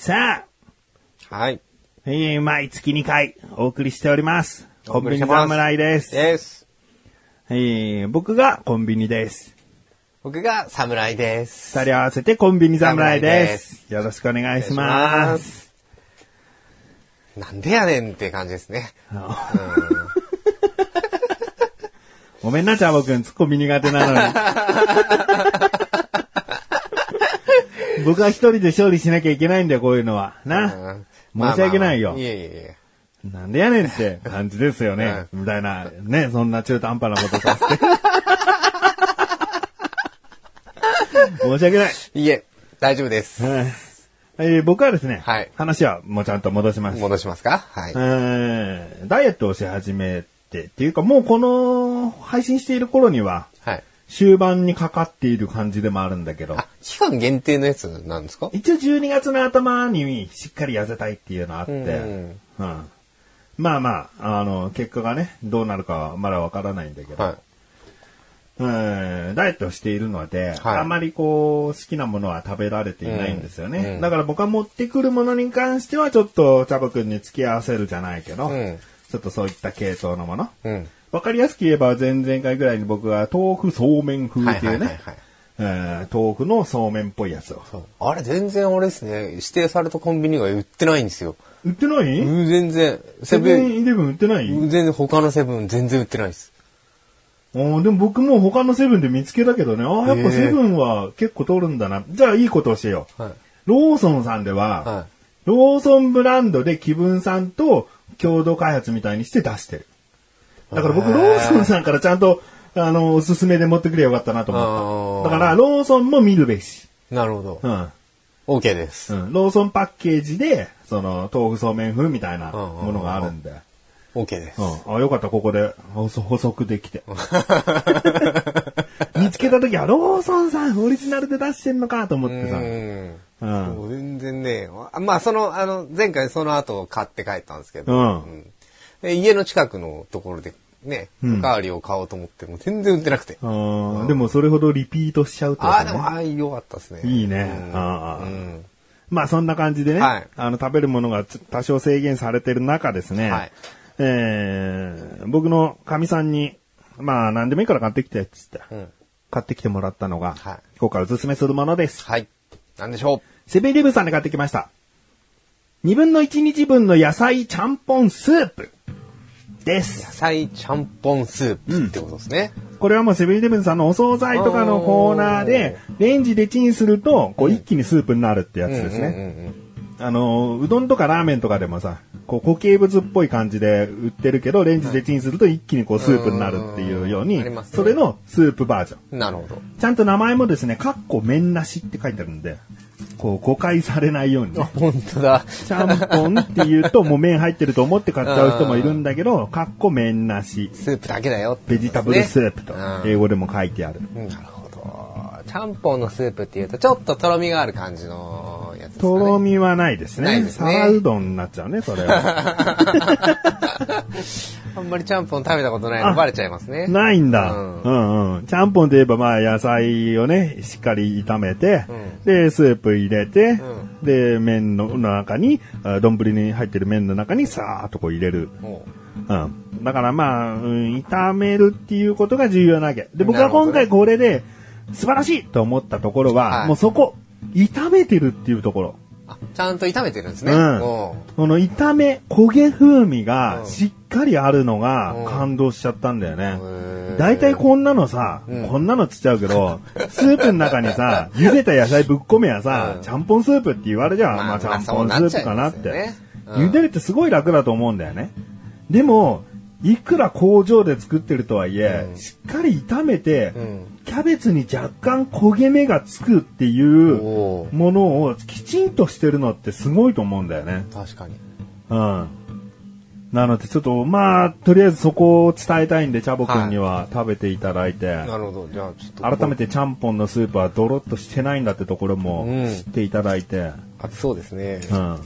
さあ、はい。えー毎月2回お送りしております。コンビニ侍です。です。えー僕がコンビニです。僕が侍です。二人合わせてコンビニ侍で。侍ですよろしくお願いしま。すなんでやねんって感じですね。ごめんな、チャボくん、ツッコミ苦手なのに。僕は一人で勝利しなきゃいけないんだよ、こういうのは。うな。ん申し訳ないよまあまあいえいえいえ。なんでやねんって感じですよね。みたいな、ね、そんな中途半端なことさせて。申し訳ない。いえ、大丈夫です。はいえー僕はですね、はい話はもうちゃんと戻します。戻しますか？はい。えーダイエットをし始めて、っていうかもうこの配信している頃には、はい。終盤にかかっている感じでもあるんだけど、あ、期間限定のやつなんですか？一応12月の頭にしっかり痩せたいっていうのがあって、うん。うん。まあまあ、あの、結果がね、どうなるかはまだわからないんだけど、はい。うん。ダイエットをしているので、はい。あまりこう、好きなものは食べられていないんですよね。うん。うん。だから僕は持ってくるものに関してはちょっと、チャボくんに付き合わせるじゃないけど、うん。ちょっとそういった系統のもの。うん。わかりやすく言えば前々回ぐらいに僕は豆腐そうめん風っていうね、豆腐のそうめんっぽいやつを。あれ全然俺ですね、指定されたコンビニが売ってないんですよ。売ってない、うん全然、セブン、ンイレブン売ってない、全然他のセブン全然売ってないです。でも僕も他のセブンで見つけたけどね、ああ、やっぱセブンは結構通るんだな。じゃあいいことをしよう。はい。ローソンさんでは、はローソンブランドで気分さんと共同開発みたいにして出してる。だから僕、ローソンさんからちゃんと、あの、おすすめで持ってくればよかったなと思った。だから、ローソンも見るべし。い。なるほどう。ん。OK です。うん。ローソンパッケージで、その、豆腐そうめん風みたいなものがあるんで。OK です。うん。あ、よかった、ここで補補足できて。見つけたときは、ローソンさんオリジナルで出してんのかと思ってさ。うん。全然ね、あまあその、あの、前回その後買って帰ったんですけど、うんで家の近くのところでね、おかわりを買おうと思っても全然売ってなくて。うんでもそれほどリピートしちゃうと、ね。ああ、でも、ああ、良かったですね。いいねまあそんな感じでね、はいあの食べるものがつ多少制限されてる中ですね、はいえー僕のかみさんに、まあ何でもいいから買ってきてっつって、うん買ってきてもらったのが、はい今回おすすめするものです。はい。なんでしょセブンイレブンさんで買ってきました。2分の1日分の野菜ちゃんぽんスープでう。野す。菜ちゃんぽんスープってことですね。これはもうセブンイレブンさんのお惣菜とかのコーナーで、レンジでチンすると、こう一気にスープになるってやつですね。あの、うどんとかラーメンとかでもさ、こう固形物っぽい感じで売ってるけど、レンジでチンすると一気にこうスープになるっていうようにそれのスープバージョン。うんなるほど。ちゃんと名前もですね、かっこ麺なしって書いてあるんで、こう誤解されないようにね。本当だ。ちゃんぽんって言うともう麺入ってると思って買っちゃう人もいるんだけど、かっこ麺なし。スープだけだよってベジタブルスープとうん英語でも書いてある。うんなるほど。ちゃんぽんのスープっていうと、ちょっととろみがある感じのですかね。とろみはないですね。ないですね皿うどんになっちゃうね、それは。あんまりちゃんぽん食べたことないのバレちゃいますね。ないんだ。ううんうん。ちゃんぽんといえば、まあ、野菜をね、しっかり炒めて、うんで、スープ入れて、うで、麺の中に、あ丼に入ってる麺の中にさーっとこう入れる。もうん。だからまあ、うん炒めるっていうことが重要なわけ。で、僕は今回これで、素晴らしいと思ったところは、はいもうそこ、炒めてるっていうところ。ちゃんと炒めてるんですね。うんおこの炒め、焦げ風味がうんしっかりあるのがうん感動しちゃったんだよね。大体こんなのさ、うんこんなのつっちゃうけど、スープの中にさ、茹でた野菜ぶっ込めやさ、うんちゃんぽんスープって言われじゃん。まあまあ、ちゃんまあぽんスープかなって。茹でるってすごい楽だと思うんだよね。でも、いくら工場で作ってるとはいえ、うんしっかり炒めて、うん。キャベツに若干焦げ目がつくっていうものをきちんとしてるのってすごいと思うんだよね。確かに。うん。なのでちょっと、まあ、とりあえずそこを伝えたいんで、チャボくんには食べていただいて、なるほど。じゃあ、ちょっと。改め。てちゃんぽんのスープはドロッとしてないんだってところもうん知っていただいて、熱そうですね。うん。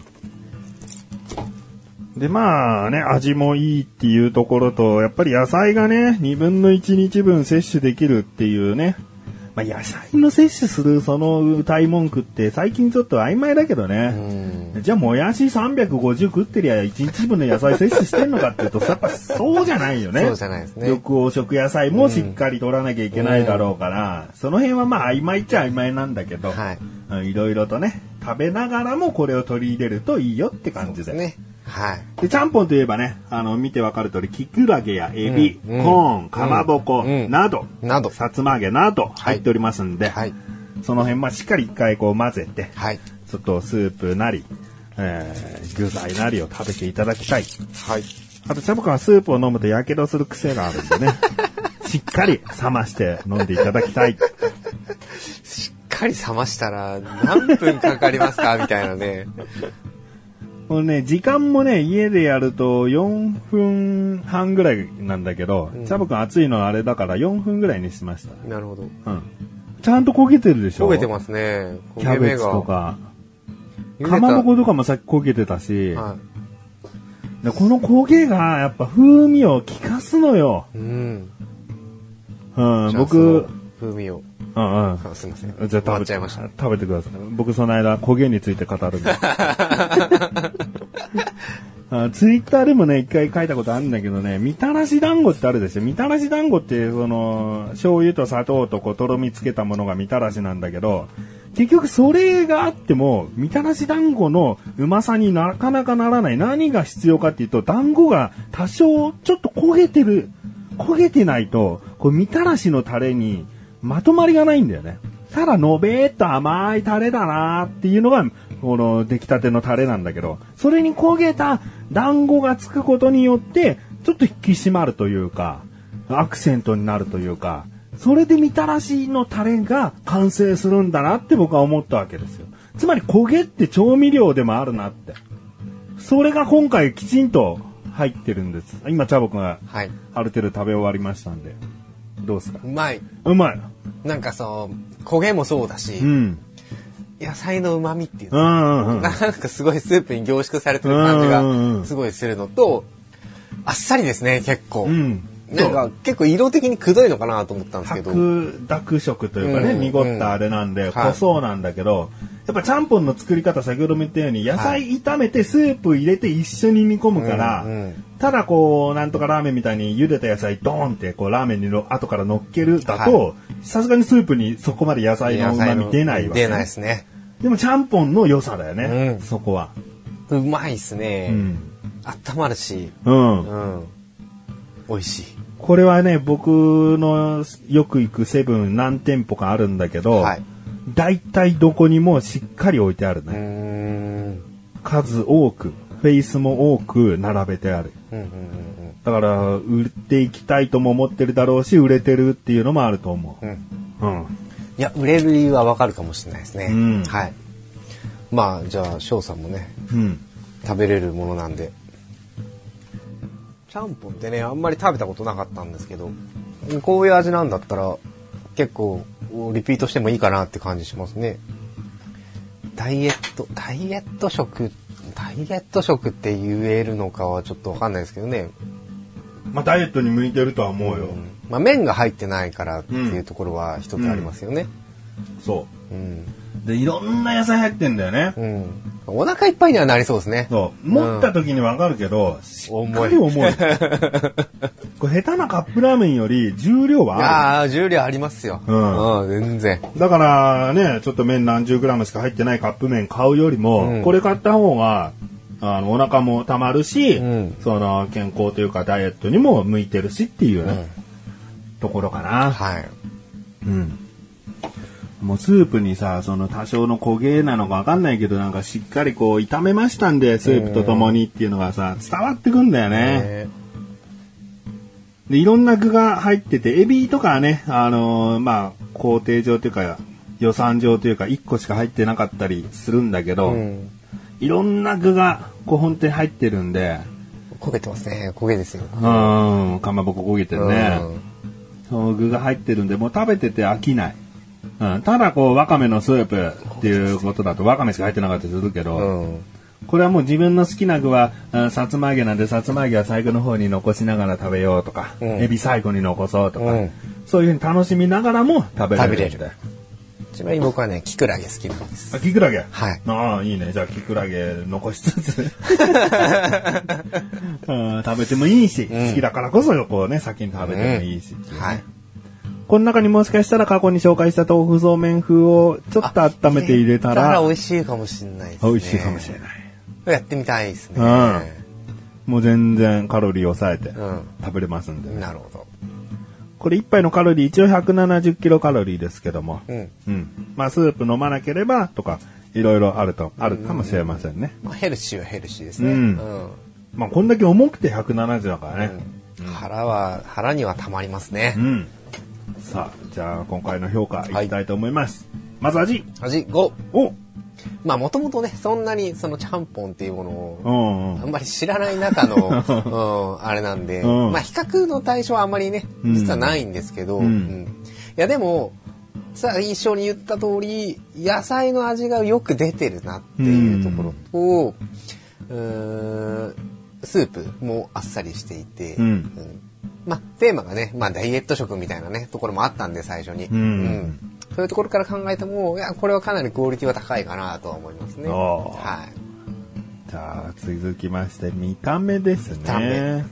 で、まあね、味もいいっていうところと、やっぱり野菜がね、2分の1日分摂取できるっていうね。まあ野菜の摂取するその歌い文句って最近ちょっと曖昧だけどうね。ん。じゃあもやし350食ってりゃ1日分の野菜摂取してんのかっていうと、やっぱそうじゃないよね。そうじゃないですね。緑黄色野菜もしっかり取らなきゃいけないだろうから、その辺はまあ曖昧っちゃ曖昧なんだけど、はい。うんいろいろとね、食べながらもこれを取り入れるといいよって感じで。ね。はい。で、ちゃんぽんといえばね、あの、見てわかる通り、キクラゲやエビ、うんうんコーン、かまぼこ、うんなど、など。さつま揚げなど入っておりますんで、はい。その辺、まあ、しっかり一回こう混ぜて、はい。ちょっとスープなり、えー具材なりを食べていただきたい。はい。あと、チャボくんはスープを飲むと火傷する癖があるんでね、しっかり冷まして飲んでいただきたい。しっかり冷ましたら何分かかりますか？みたいなね。これね、時間もね、家でやると4分半ぐらいなんだけど、うんチャボくん熱いのあれだから4分ぐらいにしました。なるほど。うん。ちゃんと焦げてるでしょ？焦げてますね。キャベツとか。かまぼことかもさっき焦げてたし、はでこの焦げがやっぱ風味を効かすのよ。い。うん。うん、僕、風味を。うんうん。あすいません。じゃあ食べっちゃいました。食べてください。僕その間焦げについて語るんで。あツイッターでもね、一回書いたことあるんだけどね、みたらし団子ってあるでしょみたらし団子って、その、醤油と砂糖とこう、とろみつけたものがみたらしなんだけど、結局それがあっても、みたらし団子のうまさになかなかならない。何が必要かっていうと、団子が多少ちょっと焦げてる、焦げてないと、こう、みたらしのタレにまとまりがないんだよね。ただ、のべーっと甘いタレだなーっていうのが、この出来たてのタレなんだけど、それに焦げた団子がつくことによって、ちょっと引き締まるというか、アクセントになるというか、それでみたらしのタレが完成するんだなって僕は思ったわけですよ。つまり焦げって調味料でもあるなって。それが今回きちんと入ってるんです。今、チャボくんがはい。ある程度食べ終わりましたんで。どうですか？うまい。うまい。なんかそう、焦げもそうだし、うん。野菜の旨味っていううのんうんうん。なんかすごいスープに凝縮されてる感じがすごいするのと、あっさりですね、結構。うん。なんか結構色的にくどいのかなと思ったんですけど。白濁色というかね、うん濁ったあれなんで、はい濃そうなんだけど、やっぱちゃんぽんの作り方先ほども言ったように、野菜炒めてスープ入れて一緒に煮込むから、うんうんただこう、なんとかラーメンみたいに茹でた野菜ドーンってこうラーメンにの後から乗っけるだと、さすがにスープにそこまで野菜の旨味出ないわけ、出ないですね。でもちゃんぽんの良さだよね、うんそこは。うまいっすね。うん。温まるし、うんうん。美味しい。これはね、僕のよく行くセブン何店舗かあるんだけど、はい大体どこにもしっかり置いてあるね。ん。数多く、フェイスも多く並べてある。うんうんうんだから、売っていきたいとも思ってるだろうし、売れてるっていうのもあると思うん。うん。う。うん。いや、売れる理由はわかるかもしれないですね。うんはい。まあ、じゃあ、翔さんもね、うん。食べれるものなんで。ちゃんぽんってね、あんまり食べたことなかったんですけど、こういう味なんだったら、結構、リピートしてもいいかなって感じしますね。ダイエット、ダイエット食、ダイエット食って言えるのかはちょっとわかんないですけどね。まあ、ダイエットに向いてるとは思うよ。うんまあ、麺が入ってないからっていうところは一つありますよね。そうん。う。で、いろんな野菜入ってんだよね。うん。お腹いっぱいにはなりそうですね。そう。持った時にわかるけど、しっかり重い。これ下手なカップラーメンより重量はある。ああ、重量ありますよ。うんうん、全然。だからね、ちょっと麺何十グラムしか入ってないカップ麺買うよりも、うんこれ買った方が、あの、お腹も溜まるし、うんその、健康というかダイエットにも向いてるしっていうね、うんところかな。はい。うん。もうスープにさ、その多少の焦げなのかわかんないけど、なんかしっかりこう炒めましたんで、スープとともにっていうのがさ、伝わってくんだよね。ねで、いろんな具が入ってて、エビとかはね、あのーまあ、工程上というか、予算上というか、1個しか入ってなかったりするんだけど、うん。いろんな具が、こう本当に入ってるんで、焦げてますね。焦げですよ。うん、かまぼこ焦げてるね。うんその具が入ってるんで、もう食べてて飽きない。うん、ただこう、わかめのスープっていうことだと、わかめしか入ってなかったりするけど、うん。これはもう自分の好きな具は、うんさつま揚げなんで、さつま揚げは最後の方に残しながら食べようとか、うんエビ最後に残そうとか、うんそういうふうに楽しみながらも食べれるんで。食べれるちなみに僕はね、キクラゲ好きなんです。あ、キクラゲ？はいああ、いいね。じゃあ、キクラゲ残しつつ、うん食べてもいいし、うん好きだからこそ、こうね、先に食べてもいいしね、はい。この中にもしかしたら過去に紹介した豆腐そうめん風をちょっと温めて入れたら、美味しいかもしれないですね。美味しいかもしれない。やってみたいですね。うんもう全然カロリー抑えてうん食べれますんで。なるほど。これ一杯のカロリー一応170キロカロリーですけども。うん。うん。まあスープ飲まなければとか、いろいろあると、あるかもしれませんね。まあ、ヘルシーはヘルシーですね。うんうんまあこんだけ重くて170だからね。うん腹は、腹にはたまりますねう。ん。さあ、じゃあ今回の評価いきたいと思います。まず味。味5。お。まあもともとね、そんなにそのちゃんぽんっていうものをあんまり知らない中の、うん、あれなんで、うん。まあ比較の対象はあんまりね、実はないんですけど、うん。うん。いやでも、さあ一緒に言った通り、野菜の味がよく出てるなっていうところと、うーん。スープもあっさりしていて、うんまあテーマがね、まあダイエット食みたいなね、ところもあったんで最初に。うんそういうところから考えても、いや、これはかなりクオリティは高いかなとは思いますね。はい。じゃあ続きまして見た目ですね。見た目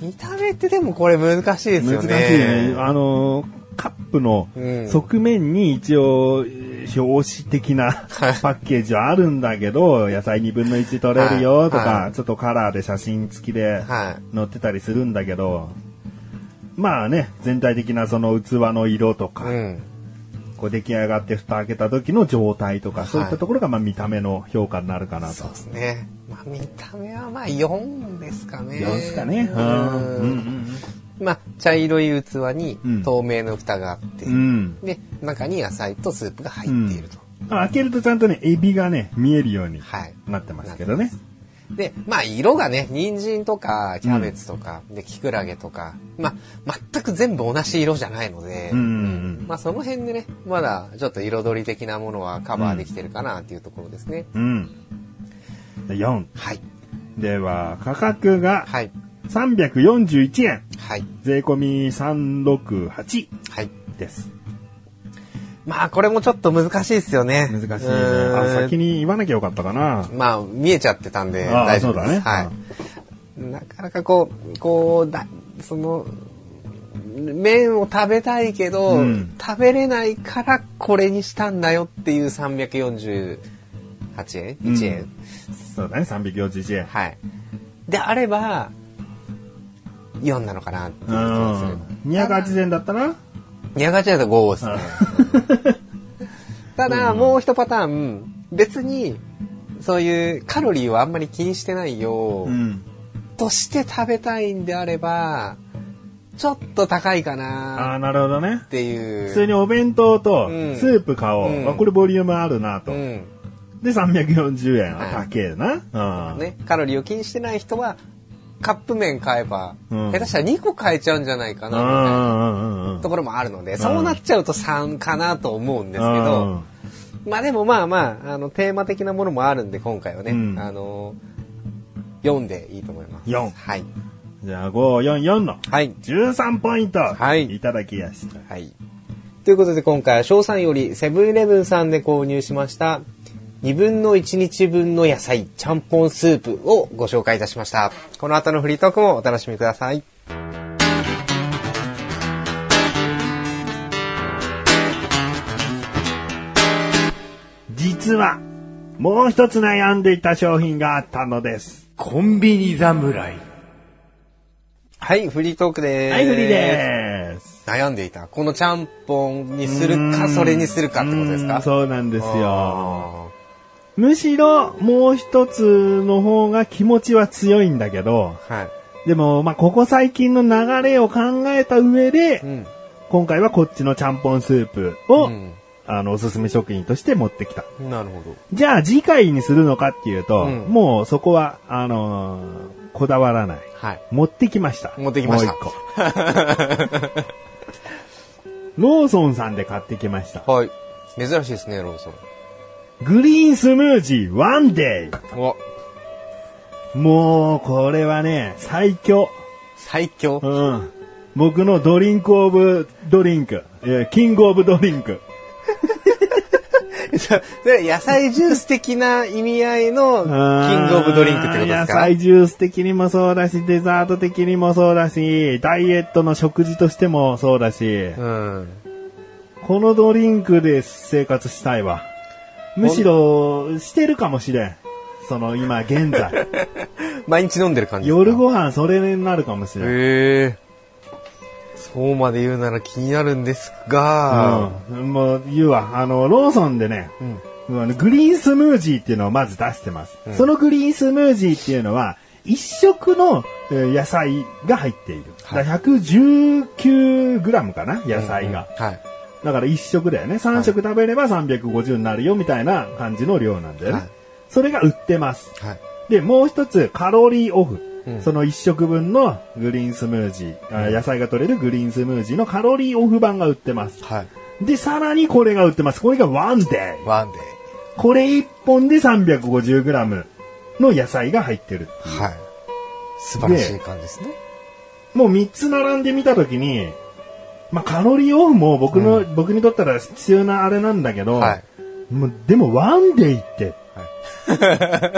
見た目ってでもこれ難しいですよ難しいね。ね。あの、カップのうん側面に一応、表紙的なパッケージはあるんだけど、野菜2分の1取れるよとか、ちょっとカラーで写真付きではい。載ってたりするんだけど、まあね、全体的なその器の色とか、うん。こう出来上がって蓋開けた時の状態とか、はいそういったところがまあ見た目の評価になるかなとそう。ですね。まあ見た目はまあ4ですかね。4ですかね。ううんんうんまあ茶色い器にうん透明の蓋があって、うん。うん。で、中に野菜とスープが入っていると。開けるとちゃんとね、エビがね、見えるようにはい。なってますけどね。で、まあ色がね、人参とかキャベツとか、で、キクラゲとか、まあ全く全部同じ色じゃないので、うんうんうんまあその辺でね、まだちょっと彩り的なものはカバーできてるかなっていうところですね。うん。で4。はい。では、価格がはい。341円。はい。税込み368はい。です。まあこれもちょっと難しいですよね。難しいね。あ、先に言わなきゃよかったかな。まあ見えちゃってたんで大丈夫です。そうだねはい。なかなかこう、こう、だ、その、麺を食べたいけど、うん食べれないからこれにしたんだよっていう348円 ?1 円、そうだね、341円。はい。であれば、4なのかなっていう気がする。うん。280円だったら？280円だと5ですね。ただ、もう一パターン、別に、そういうカロリーをあんまり気にしてないよ、うん。として食べたいんであれば、ちょっと高いかあなあ、なるほどねっ。ていう。普通にお弁当とうんスープ買おう。うんあこれボリュームあるなと。うん。で、340円。はいあ、高えな。うん。ね、カロリーを気にしてない人は、カップ麺買えば、うん下手したら2個買えちゃうんじゃないかうな、みたいなところもあるので、そうなっちゃうと3かなと思うんですけうど、んまあでもまあまあ、あの、テーマ的なものもあるんで、今回はね、うんあの、4でいいと思います。4はい。じゃあ、544のはい。13ポイント。はいいただきやした。はい。ということで今回は翔さんよりセブンイレブンさんで購入しました2分の1日分の野菜ちゃんぽんスープをご紹介いたしました。この後のフリートークもお楽しみください。実は、もう一つ悩んでいた商品があったのです。コンビニ侍。はい、フリートークでーす。はい、フリーです。悩んでいた。このちゃんぽんにするか、それにするかってことですうかんそうなんですよ。あむしろ、もう一つの方が気持ちは強いんだけど、ーはい。でも、まあ、ここ最近の流れを考えた上で、うん。今回はこっちのちゃんぽんスープを、うんあの、おすすめ食品として持ってきた。なるほど。じゃあ次回にするのかっていうと、うんもうそこは、あのーこだわらない。はい。持ってきました。持ってきましたもう一個。ローソンさんで買ってきました。はい。珍しいですね、ローソン。グリーンスムージーワンデお、イ。もう、これはね、最強。最強。うん。僕の drink of drink。えー king of drink。それ野菜ジュース的な意味合いの king of drink ってことですか？野菜ジュース的にもそうだし、デザート的にもそうだし、ダイエットの食事としてもそうだし、うん。このドリンクで生活したいわ。むしろ、してるかもしれん。その今現在。毎日飲んでる感じですか？夜ご飯それになるかもしれん。へえ。そうまで言うなら気になるんですが、うん。もう言うわ。あの、ローソンでね、うん。グリーンスムージーっていうのをまず出してます。うんそのグリーンスムージーっていうのは、一食のえー野菜が入っている。はいだから 119g かな野菜が。うん。はい。だから一食だよね。3食食べれば350になるよみたいな感じの量なんだよね。はいそれが売ってます。はい。で、もう一つ、カロリーオフ。うんその一食分のグリーンスムージー、あ野菜が取れるグリーンスムージーのカロリーオフ版が売ってます。はい。で、さらにこれが売ってます。これがワンデー。ワンデこれ一本で 350g の野菜が入ってる。ー。はい。素晴らしい感じですね。もう三つ並んでみたときに、まあ、カロリーオフも僕の、僕にとったら必要なあれなんだけど、はい。もうでもワンデーって、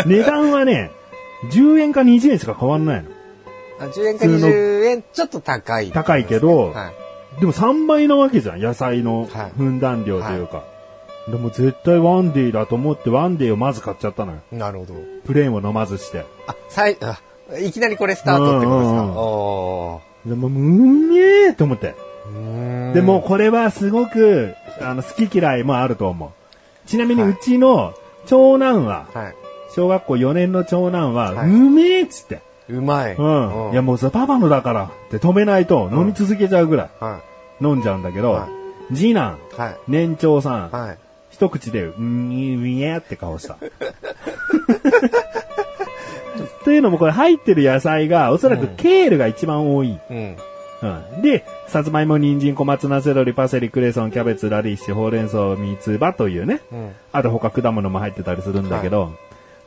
値段はね、10円か20円しか変わんないの。あ10円か20円、ちょっと高い。高いけど、はい。でも3倍なわけじゃん、野菜のはいふんだん量というか。でも絶対ワンデーだと思ってワンデーをまず買っちゃったのよ。なるほど。プレーンを飲まずして。あ、さい、あ、いきなりこれスタートってことですか？うんうんうんおでも、うんめえと思って。でも、これはすごく、あの、好き嫌いもあると思う。ちなみにはいうちの長男は、はい。小学校4年の長男は、はいうめえっつって。うまい。うん。うんいやもうそれパパのだからって止めないと飲み続けちゃうぐらいは飲んじゃうんだけど、は次男。年長さん、はい。一口で、うん、みえって顔した。というのもこれ入ってる野菜がおそらくケールが一番多い。うん。うん。で、さつまいも、人参、小松菜、セロリ、パセリ、クレソン、キャベツ、ラディッシュ、ほうれん草、三つ葉というね。うん。あと他果物も入ってたりするんだけど、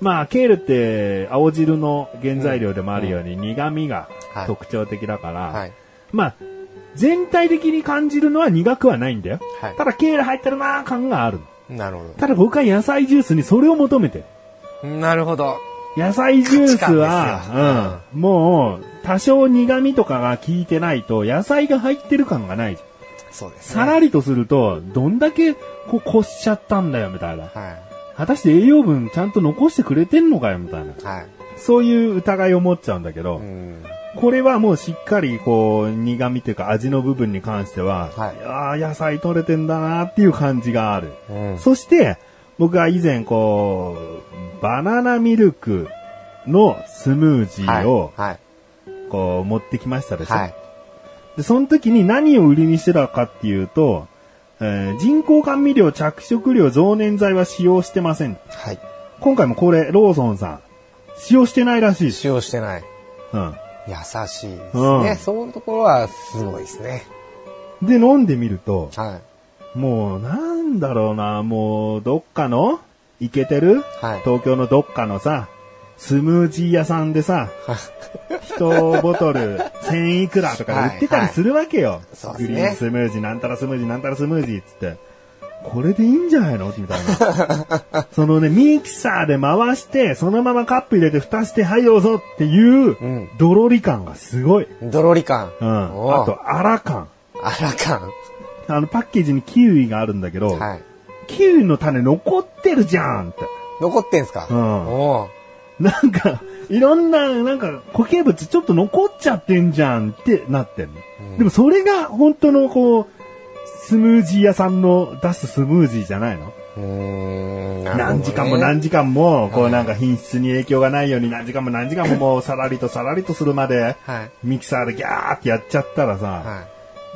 まあ、ケールって青汁の原材料でもあるように苦味がはい特徴的だから、はい。まあ、全体的に感じるのは苦くはないんだよ。はいただケール入ってるなー感があるの。なるほただ僕は野菜ジュースにそれを求めてる。ど。なるほど。野菜ジュースはうん、もう、多少苦味とかが効いてないと、野菜が入ってる感がない。そうですさらりとすると、どんだけ、こう、こしちゃったんだよ、みたいな。は果たして栄養分ちゃんと残してくれてんのかよ、みたいな。い。はい。そういう疑いを持っちゃうんだけど、うん。これはもうしっかり、こう、苦味というか味の部分に関しては、はいああ、野菜取れてんだなっていう感じがある。うん。そして、僕は以前、こう、バナナミルクのスムージーを、はい。こう、持ってきましたでしょ？はい。で、その時に何を売りにしてたかっていうと、えー人工甘味料、着色料、増粘剤は使用してません。はい。今回もこれ、ローソンさん、使用してないらしいです。使用してない。うん。優しいですうんね。そういうところはすごいですね。で、飲んでみると、はもう、なんだろうな、もう、どっかの、イケてる？はい東京のどっかのさ、スムージー屋さんでさ、一ボトル 1000いくらとかで売ってたりするわけよ。そうですねグリーンスムージー、なんたらスムージー、なんたらスムージーっつって。これでいいんじゃないの？みたいな。そのね、ミキサーで回して、そのままカップ入れて蓋して、はいどうぞっていうん、ドロリ感がすごい。い。ドロリ感。うん。あと、アラ感。あら感。あの、パッケージにキウイがあるんだけど、はい。キウイの種残ってるじゃんって。残ってんすか？うんおーなんか、いろんな、なんか、固形物ちょっと残っちゃってんじゃんってなってんの。でもそれが本当のこう、スムージー屋さんの出すスムージーじゃないの？うーん、ね何時間も何時間も、こうなんか品質に影響がないように何時間も何時間ももうさらりとさらりとするまで、はい。ミキサーでギャーってやっちゃったらさ、は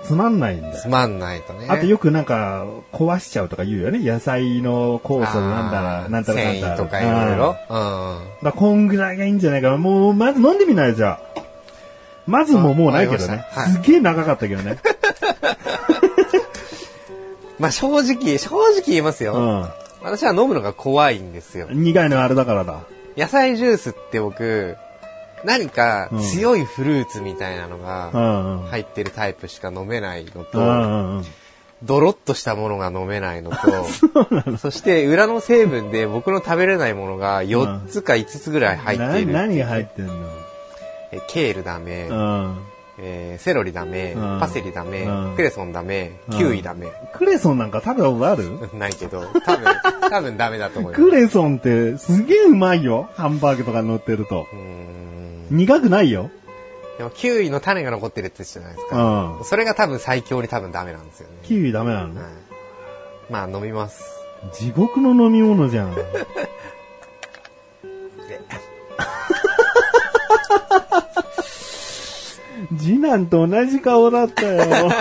つまんないんだい。よつ。まんないとね。あとよくなんか壊しちゃうとか言うよね。野菜の酵素なんだあら、ーなんたらなんたら。とかいろいろ。うん。うん。だこんぐらいがいいんじゃないかな。もう、まず飲んでみないじゃあ。まずももうないけどね。はいすげえ長かったけどね。まあ正直、正直言いますよ。私は飲むのが怖いんですよう。ん。苦いのはあれだからだ。野菜ジュースって僕、何か強いフルーツみたいなのうが。入ってるタイプしか飲めないのうと。ドロッとしたものが飲めないのと、そして裏の成分で僕の食べれないものが4つか5つぐらい入っている。な何が入ってんの？えケールダメ、うん。えーセロリダメ、うんパセリダメ、うんクレソンダメ、うんキウイダメ。クレソンなんか食べたことある？ないけど、多分、多分ダメだと思います。クレソンってすげえうまいよ。ハンバーグとかに乗ってるとう。ーん苦くないよ。でもキウイの種が残ってるって言ってたじゃないですうか。ん。それが多分最強に多分ダメなんですよね。キウイダメなの？はいまあ飲みます。地獄の飲み物じゃん。で 次男と同じ顔だったよ。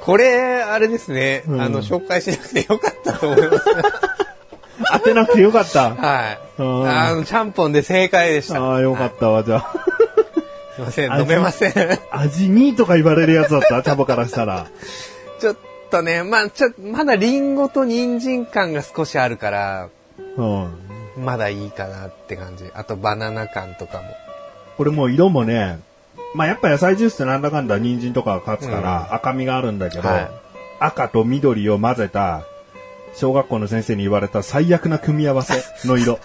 これ、あれですね、うんあの、紹介しなくてよかったと思います。当てなくてよかった。はい。うんあの、ちゃんぽんで正解でした。ああ、よかったわ、じゃあ。すいません、味飲めません。味見とか言われるやつだった、チャボからしたら。ちょっとね、まあ、ちょ、まだリンゴと人参感が少しあるから、うん。まだいいかなって感じ。あとバナナ感とかも。これもう色もね、まあやっぱ野菜ジュースってなんだかんだ人参とかが勝つから赤みがあるんだけど、はい赤と緑を混ぜた、小学校の先生に言われた最悪な組み合わせの色。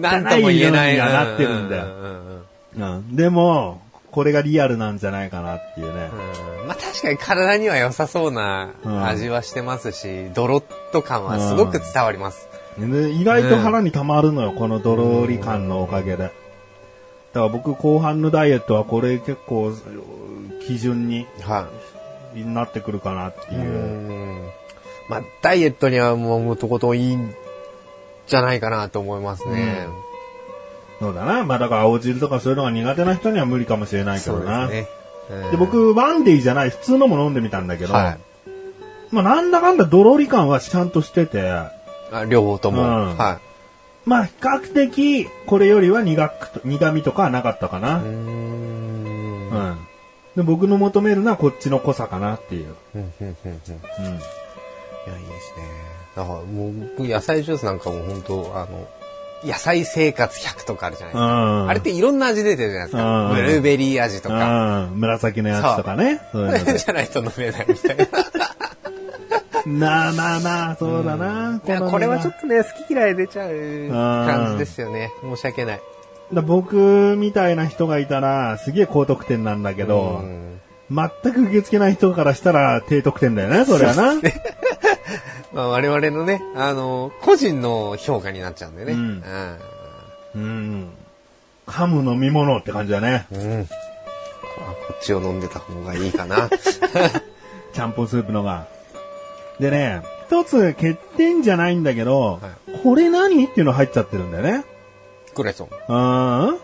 なんと汚い色にも言えない。はなってるんだよ。うんうんうんうんでも、これがリアルなんじゃないかなっていうね。うんまあ確かに体には良さそうなうん味はしてますし、ドロッと感はすごく伝わります。で意外と腹に溜まるのよ、このドローリ感のおかげで。だから僕後半のダイエットはこれ結構基準にはなってくるかなってい。いう。うんまあダイエットにはもうとことんいいんじゃないかなと思いますね。そうだな。まあだから青汁とかそういうのが苦手な人には無理かもしれないけそうどな。ですね。うんで、僕、ワンデイじゃない、普通のも飲んでみたんだけど、はい。まあなんだかんだドロリ感はちゃんとしてて、あ両方とも。うんはまあ比較的これよりは苦くと、苦味とかはなかったかな。い。うー。うんん。で僕の求めるのはこっちの濃さかなっていう。うんうんうん。いや、いいですね。だからもう僕、野菜ジュースなんかも本当あの、野菜生活100とかあるじゃないですか。うんあれっていろんな味出てるじゃないですか。うんブルーベリー味とか。うん。紫のやつとかね。そういうのでこれじゃないと飲めないみたいな。まあまあまあ、そうだな。これはちょっとね、好き嫌い出ちゃうん感じですよね。申し訳ない。だ僕みたいな人がいたら、すげえ高得点なんだけど、うん全く受け付けない人からしたら低得点だよね、それはな。まあ、我々のね、あの、個人の評価になっちゃうんでね。うんうん。噛む飲み物って感じだね。うん。うん。こっちを飲んでた方がいいかな。ちゃんぽんスープのが。でね、一つ欠点じゃないんだけど、これ何？っていうの入っちゃってるんだよね。クレソン。うん？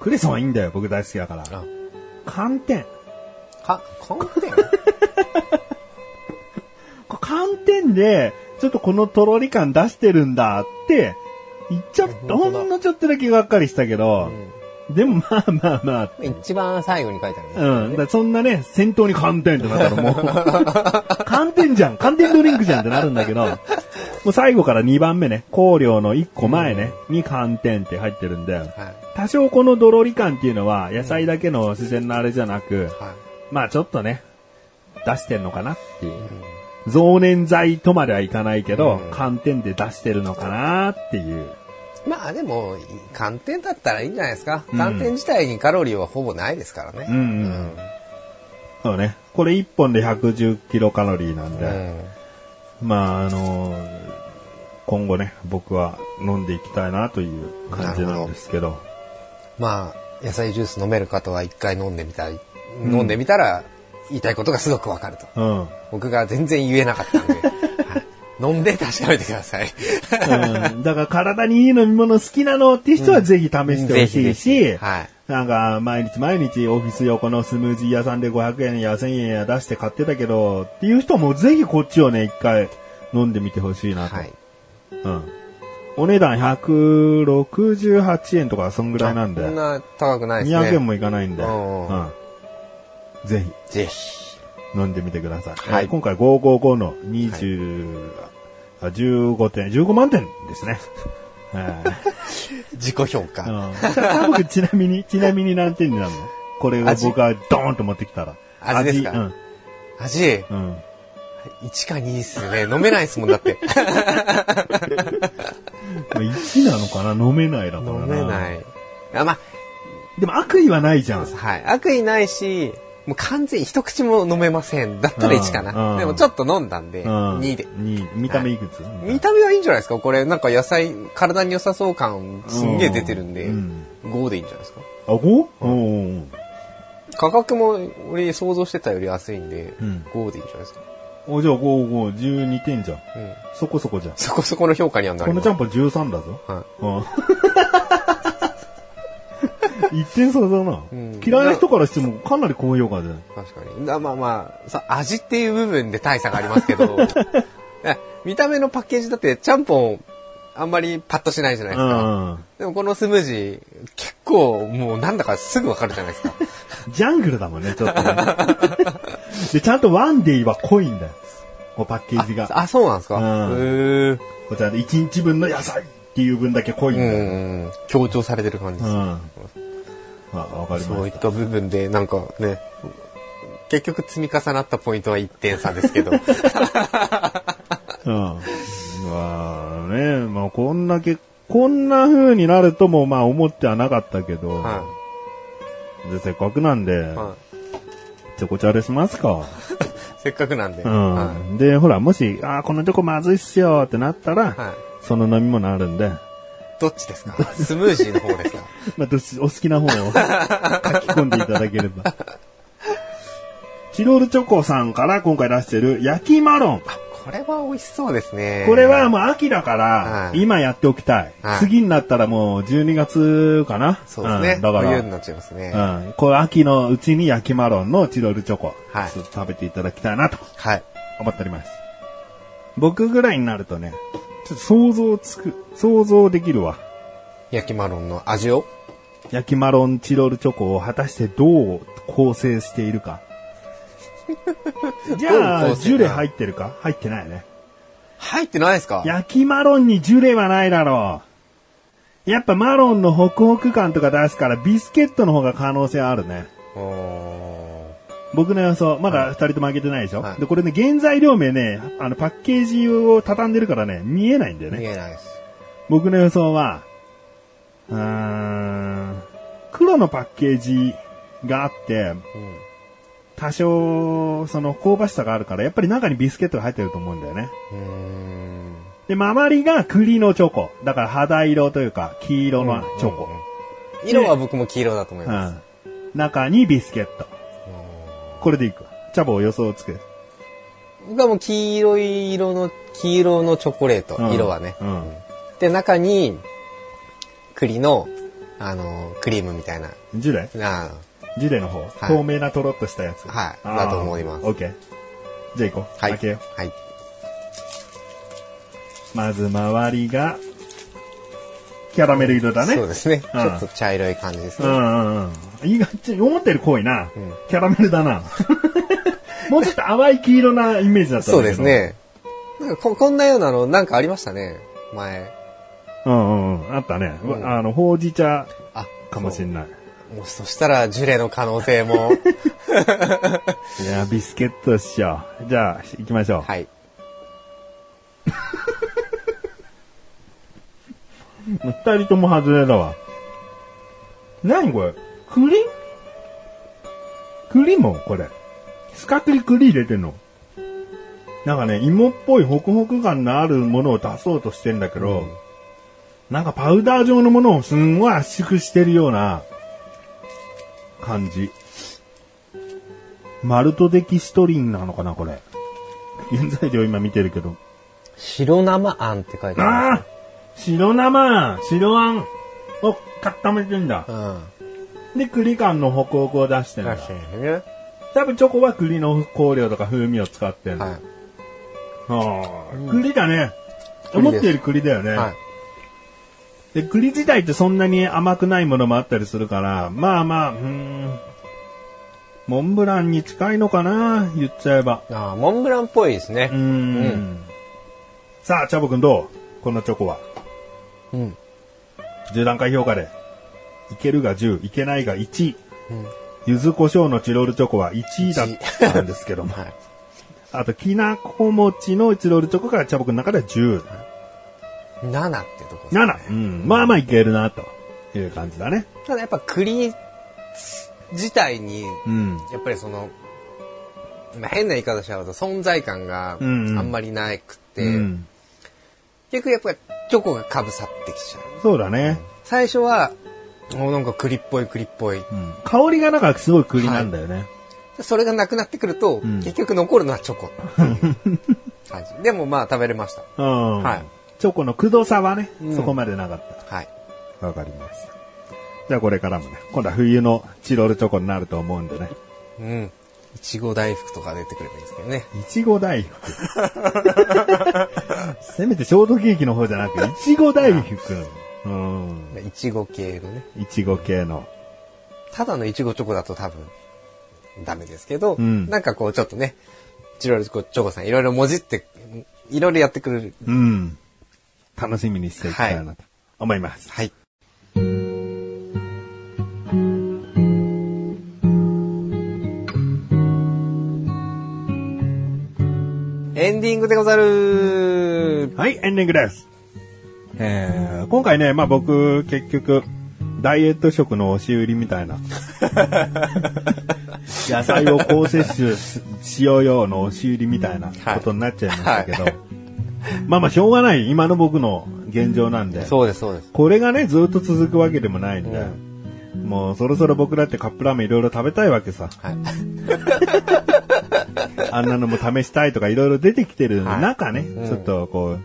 クレソンはいいんだよ、僕大好きだから。あ、寒天。か、寒天？これ寒天で、ちょっとこのとろり感出してるんだって、言っちゃった。ほ本当だんのちょっとだけがっかりしたけど、でもまあまあまあ、一番最後に書いてあるね。うん。だからそんなね、先頭に寒天ってなったらもう、寒天じゃん寒天ドリンクじゃんってなるんだけど、もう最後から2番目ね、香料の1個前ね、に寒天って入ってるんで、はい。多少このドロリ感っていうのは、野菜だけの自然なあれじゃなく、はい。まあちょっとね、出してんのかなっていう。増粘剤とまではいかないけど、うん寒天で出してるのかなっていう。まあでも、寒天だったらいいんじゃないですか。うん寒天自体にカロリーはほぼないですからね。うんうんそうね。これ1本で110キロカロリーなんで、うんまああの今後ね、僕は飲んでいきたいなという感じなんですけど。まあ、野菜ジュース飲める方は一回飲んでみたい。ん飲んでみたら、言いたいことがすごくわかると。うん。僕が全然言えなかったんで、はい飲んで確かめてください。うんだから体にいい飲み物好きなのって人はぜひ試してほしいし、はい。なんか、毎日毎日オフィス横のスムージー屋さんで500円や1000円や出して買ってたけど、っていう人もぜひこっちをね、一回飲んでみてほしいなと。はい。うん。お値段168円とかそんぐらいなんで、こんな高くないですね。200円もいかないんで、うんうん。ぜひぜひ。飲んでみてください。はいえー今回555の20、あ15点、15万点ですね。はい自己評価。うん。多分ちなみに、ちなみに何点になるの？これを味僕がドーンと持ってきたら。味ですか？うん。味、うん。1か2っすね。飲めないですもん、だって。1なのかな？飲めないだからな。飲めない。あ、までも悪意はないじゃん。あ、はい。悪意ないし、もう完全に一口も飲めません。だったら1かな。んでもちょっと飲んだんで、うん。2で。2。見た目いくつ、見た目はいいんじゃないですか？これなんか野菜、体に良さそう感すんげえ出てるんで、うん5でいいんじゃないですか？あ、5? うんうん価格も俺想像してたより安いんで、うん5でいいんじゃないですか？お、じゃあ5、5、12点じゃん。うん。そこそこじゃん。そこそこの評価にはな。このちゃんぽん13だぞ。はうん。一点差だな、ん嫌いな人からしてもかなり高評価で。い。確かに。だまあまあ、さ、味っていう部分で大差がありますけど、え見た目のパッケージだって、ちゃんぽん、あんまりパッとしないじゃないですか。うん。でもこのスムージー、結構もうなんだかすぐわかるじゃないですか。ジャングルだもんね、ちょっとね。で、ちゃんとワンデイは濃いんだよ。こうパッケージが。あ、あそうなんですか、うんこちらで1日分の野菜っていう分だけ濃いんうだよ。ん、強調されてる感じです。うん。あ、わかりましそういった部分で、なんかね、結局積み重なったポイントは1点差ですけど。た。うん。まあね、まあこんだけ、こんな風になるともまあ思ってはなかったけど、はじゃあせっかくなんで、い。はチョコチャレしますか。い。せっかくなんで。うはん。で、ほら、もし、あーこのチョコまずいっすよってなったら、い。はい。その飲み物あるんで、どっちですか？スムージーの方ですか？まあ、どっちお好きな方を 書き込んでいただければ。チロルチョコさんから今回出してる焼きマロン。これは美味しそうですね。これはもう秋だからは、い今やっておきたい。はい次になったらもう12月かなそうですね。んだから、冬になっちゃいますね。うん。これ秋のうちに焼きマロンのチロルチョコ、はいちょっと食べていただきたいなとはい。思っております。僕ぐらいになるとね、ちょっと想像つく、想像できるわ。焼きマロンの味を？焼きマロンチロルチョコを果たしてどう構成しているか。じゃあ、ジュレ入ってるか？入ってないね。入ってないですか？焼きマロンにジュレはないだろう。やっぱマロンのホクホク感とか出すからビスケットの方が可能性あるね。僕の予想、まだ二人とも開けてないでしょ、はいで、これね、原材料名ね、あの、パッケージを畳んでるからね、見えないんだよね。見えないです。僕の予想は、うーん、黒のパッケージがあって、うん。多少、その香ばしさがあるから、やっぱり中にビスケットが入ってると思うんだよね。で、周りが栗のチョコ。だから肌色というか、黄色のチョコ。色は僕も黄色だと思いうんます。中にビスケット。これでいくわ。チャボ予想をつけ。僕はもう黄色い色の、黄色のチョコレート、うん色はね。うん。で、中に、栗の、あの、クリームみたいな。ジュレ？あジュレの方、透明なとろっとしたやつ。はいあーだと思いますオッケー。じゃあ行こう。はい。開けよう。はい。まず周りが、キャラメル色だね。そうですね。ちうんょっと茶色い感じですね。うんうんうん。意外と思ったより濃いな。んキャラメルだな。もうちょっと淡い黄色なイメージだったんだけどそうです。ね。なんかここんなようなの、なんかありましたね。前。うんうんうん。あったね。うんあの、ほうじ茶あ、かもしんない。もうそしたら、ジュレの可能性も。いや、ビスケットっしょ。じゃあ、行きましょう。はい。二人とも外れだわ。何これ？栗？栗もこれ。四角い栗入れてんの？なんかね、芋っぽいホクホク感のあるものを出そうとしてんだけど、うんなんかパウダー状のものをすんごい圧縮してるような感じ。マルトデキストリンなのかな、これ。原材料今見てるけど。白生あんって書いてあああ白生白あんを固めてんだる。。うん。で、栗感のホクホクを出してんだ。確かにね。多分チョコは栗の香料とか風味を使ってんだ。はああ、栗だね。栗です思っている栗だよね。い。はい。で、栗自体ってそんなに甘くないものもあったりするから、まあまあ、うーん。モンブランに近いのかな言っちゃえば。ああ、モンブランっぽいですねうー。ん。さあ、チャボくんどう？このチョコは。うん。10段階評価で。いけるが10、いけないが1。うん柚子胡椒のチロルチョコは1位だったんですけども。はい。あと、きなこ餅のチロルチョコがチャボくんの中では10。7ってとこですね。7。うん。まあまあいけるな、という感じだね。ただやっぱ栗自体に、うん。やっぱりその、まあ、変な言い方しちゃうと存在感があうんうんんまりなくて、うん。結局やっぱりチョコがかぶさってきちゃう。そうだね。最初は、もうなんか栗っぽい栗っぽい。うん。香りがなんかすごい栗なんだよね。でそれがなくなってくると、ん結局残るのはチョコっていう感じ。でもまあ食べれました。うん。はいチョコのくどさはね、うんそこまでなかっはい。た。わかりました。じゃあこれからもね、今度は冬のチロルチョコになると思うんでね。うん。いちご大福とか出てくればいいんですけどね。いちご大福。せめてショートケーキの方じゃなくて、いちご大福。うん。いちご系のね。いちご系の。ただのいちごチョコだと多分ダメですけど、うんなんかこうちょっとね、チロルチョコさんいろいろもじって、いろいろやってくれる。うん。楽しみにしていきたいなと思います。はい。エンディングでござるはい、エンディングです。えー、今回ね、まあ僕、結局、ダイエット食の押し売りみたいな。野菜を高摂取ししようよの押し売りみたいなことになっちゃいましたけど。はい まあまあしょうがない。今の僕の現状なんで。そうです、そうです。これがね、ずっと続くわけでもないんで。もうそろそろ僕だってカップラーメンいろいろ食べたいわけさ。はい。あんなのも試したいとかいろいろ出てきてるはい中ね、うんちょっとこ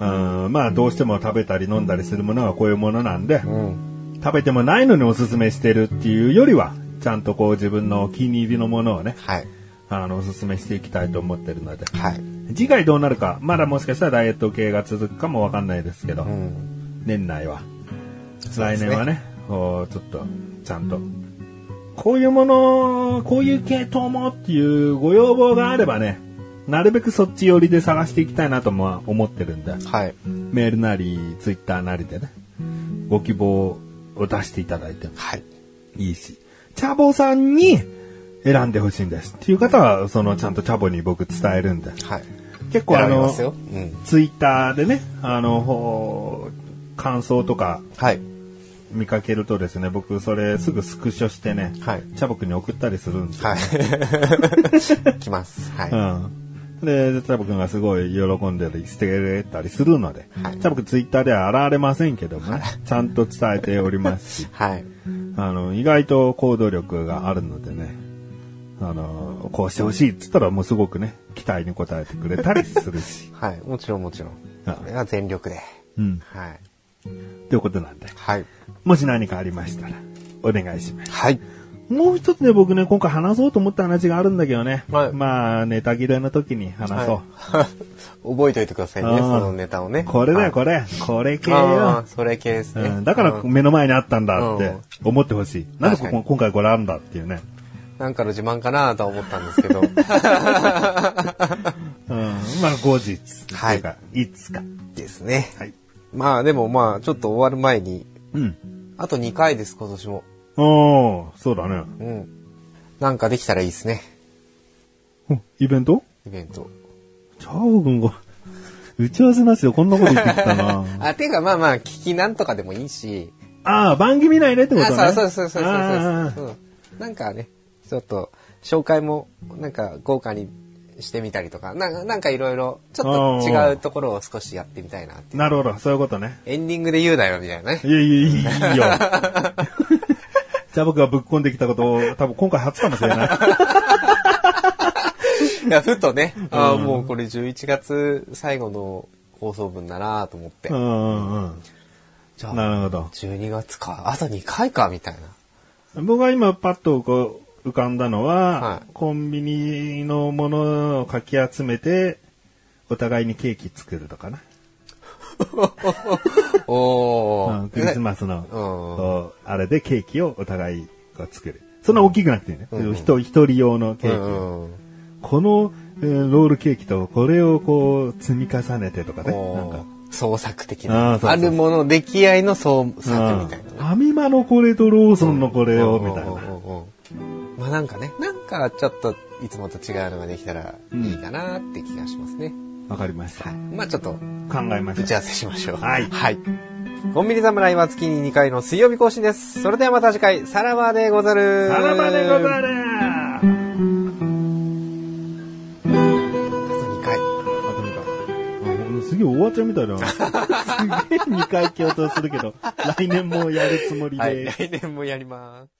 う、うん、まあどうしても食べたり飲んだりするものはこういうものなんで、うん。食べてもないのにおすすめしてるっていうよりは、ちゃんとこう自分のお気に入りのものをね、はい。あの、おすすめしていきたいと思ってるので、はい。次回どうなるか、まだもしかしたらダイエット系が続くかもわかんないですけど、うん。年内は、来年はね、こう、ちょっと、ちゃんと、こういうもの、こういう系統もっていうご要望があればね、なるべくそっち寄りで探していきたいなとも思ってるんで、はい。メールなり、ツイッターなりでね、ご希望を出していただいてもはい。いいし、チャボさんに選んでほしいんですっていう方は、そのちゃんとチャボに僕伝えるんで、はい。結構あの。うん。ツイッターでね、あの、感想とかはい。見かけるとですね、僕それすぐスクショしてね、はいチャボくんに送ったりするんですよ、はね。い。来ます。はい。うん。で、チャボくんがすごい喜んでりしてたりするので、はいチャボくんツイッターでは現れませんけどもね、ちゃんと伝えておりますし、はい。あの、意外と行動力があるのでね、あの、こうしてほしいっつったらもうすごくね、期待に応えてくれたりするし、はい。もちろんもちろん。あこれは全力で。うん、はい。ということなんで、はい。もし何かありましたら、お願いします。はい。もう一つね、僕ね、今回話そうと思った話があるんだけどね。はいまあ、ネタ切れの時に話そう。はい 覚えておいてくださいね、そのネタをね。これだよ、れ。これ。これ系あよあ、。それ系ですね。うん、だからうん目の前にあったんだってうん思ってほしい。なんで今回これあるんだっていうね。なんかの自慢かなとは思ったんですけど。うん、まあ後日。はいいつか。ですね。はい。まあでもまあ、ちょっと終わる前に、うん。あと2回です、今年も。おー、そうだね。うん。なんかできたらいいですね、おイベント？イベント。チャオ君が、打ち合わせなしでこんなこと言ってきたな あ、ていうかまあまあ、聞きなんとかでもいいし。ああ、番組内でってことね。あ、そうそうそうそうそうあそう、うん。なんかね、ちょっと、紹介も、なんか豪華にしてみたりとか、なんかなんかいろいろ、ちょっと違うところを少しやってみたいなってーなるほど、そういうことね。エンディングで言うなよ、みたいなね。いやいや、いいよ。じゃあ僕がぶっこんできたことを、多分今回初かもしれない。いや、ふとね、ああ、うんもうこれ11月最後の放送分だなと思ってう。んうんうん。じゃあ、なるほど。12月か。あと2回か、みたいな。僕が今パッとこう浮かんだのは、はいコンビニのものをかき集めて、お互いにケーキ作るとかな。おー。うんクリスマスの、あれでケーキをお互いこう作る。そんな大きくなくていいね。うん人一人用のケーキ。うんうんこの、えーロールケーキとこれをこう積み重ねてとかね。なんかおー創作的あーな。そうそうあるもの、出来合いの創作みたいなね。ファミマのこれとローソンのこれを、みたいな。まあなんかね、なんかちょっといつもと違うのができたらいいかなって気がしますね。わかりました。はい。まあちょっと考えまし打ち合わせしましょう。はいはい。コンビニ侍は月に2回の水曜日更新です。それではまた次回、さらばでござる。さらばでござる。るあと2回。あと二回あすげえ終わっちゃうみたいだな。すげえ2回共闘するけど、来年もやるつもりで。はい。来年もやります。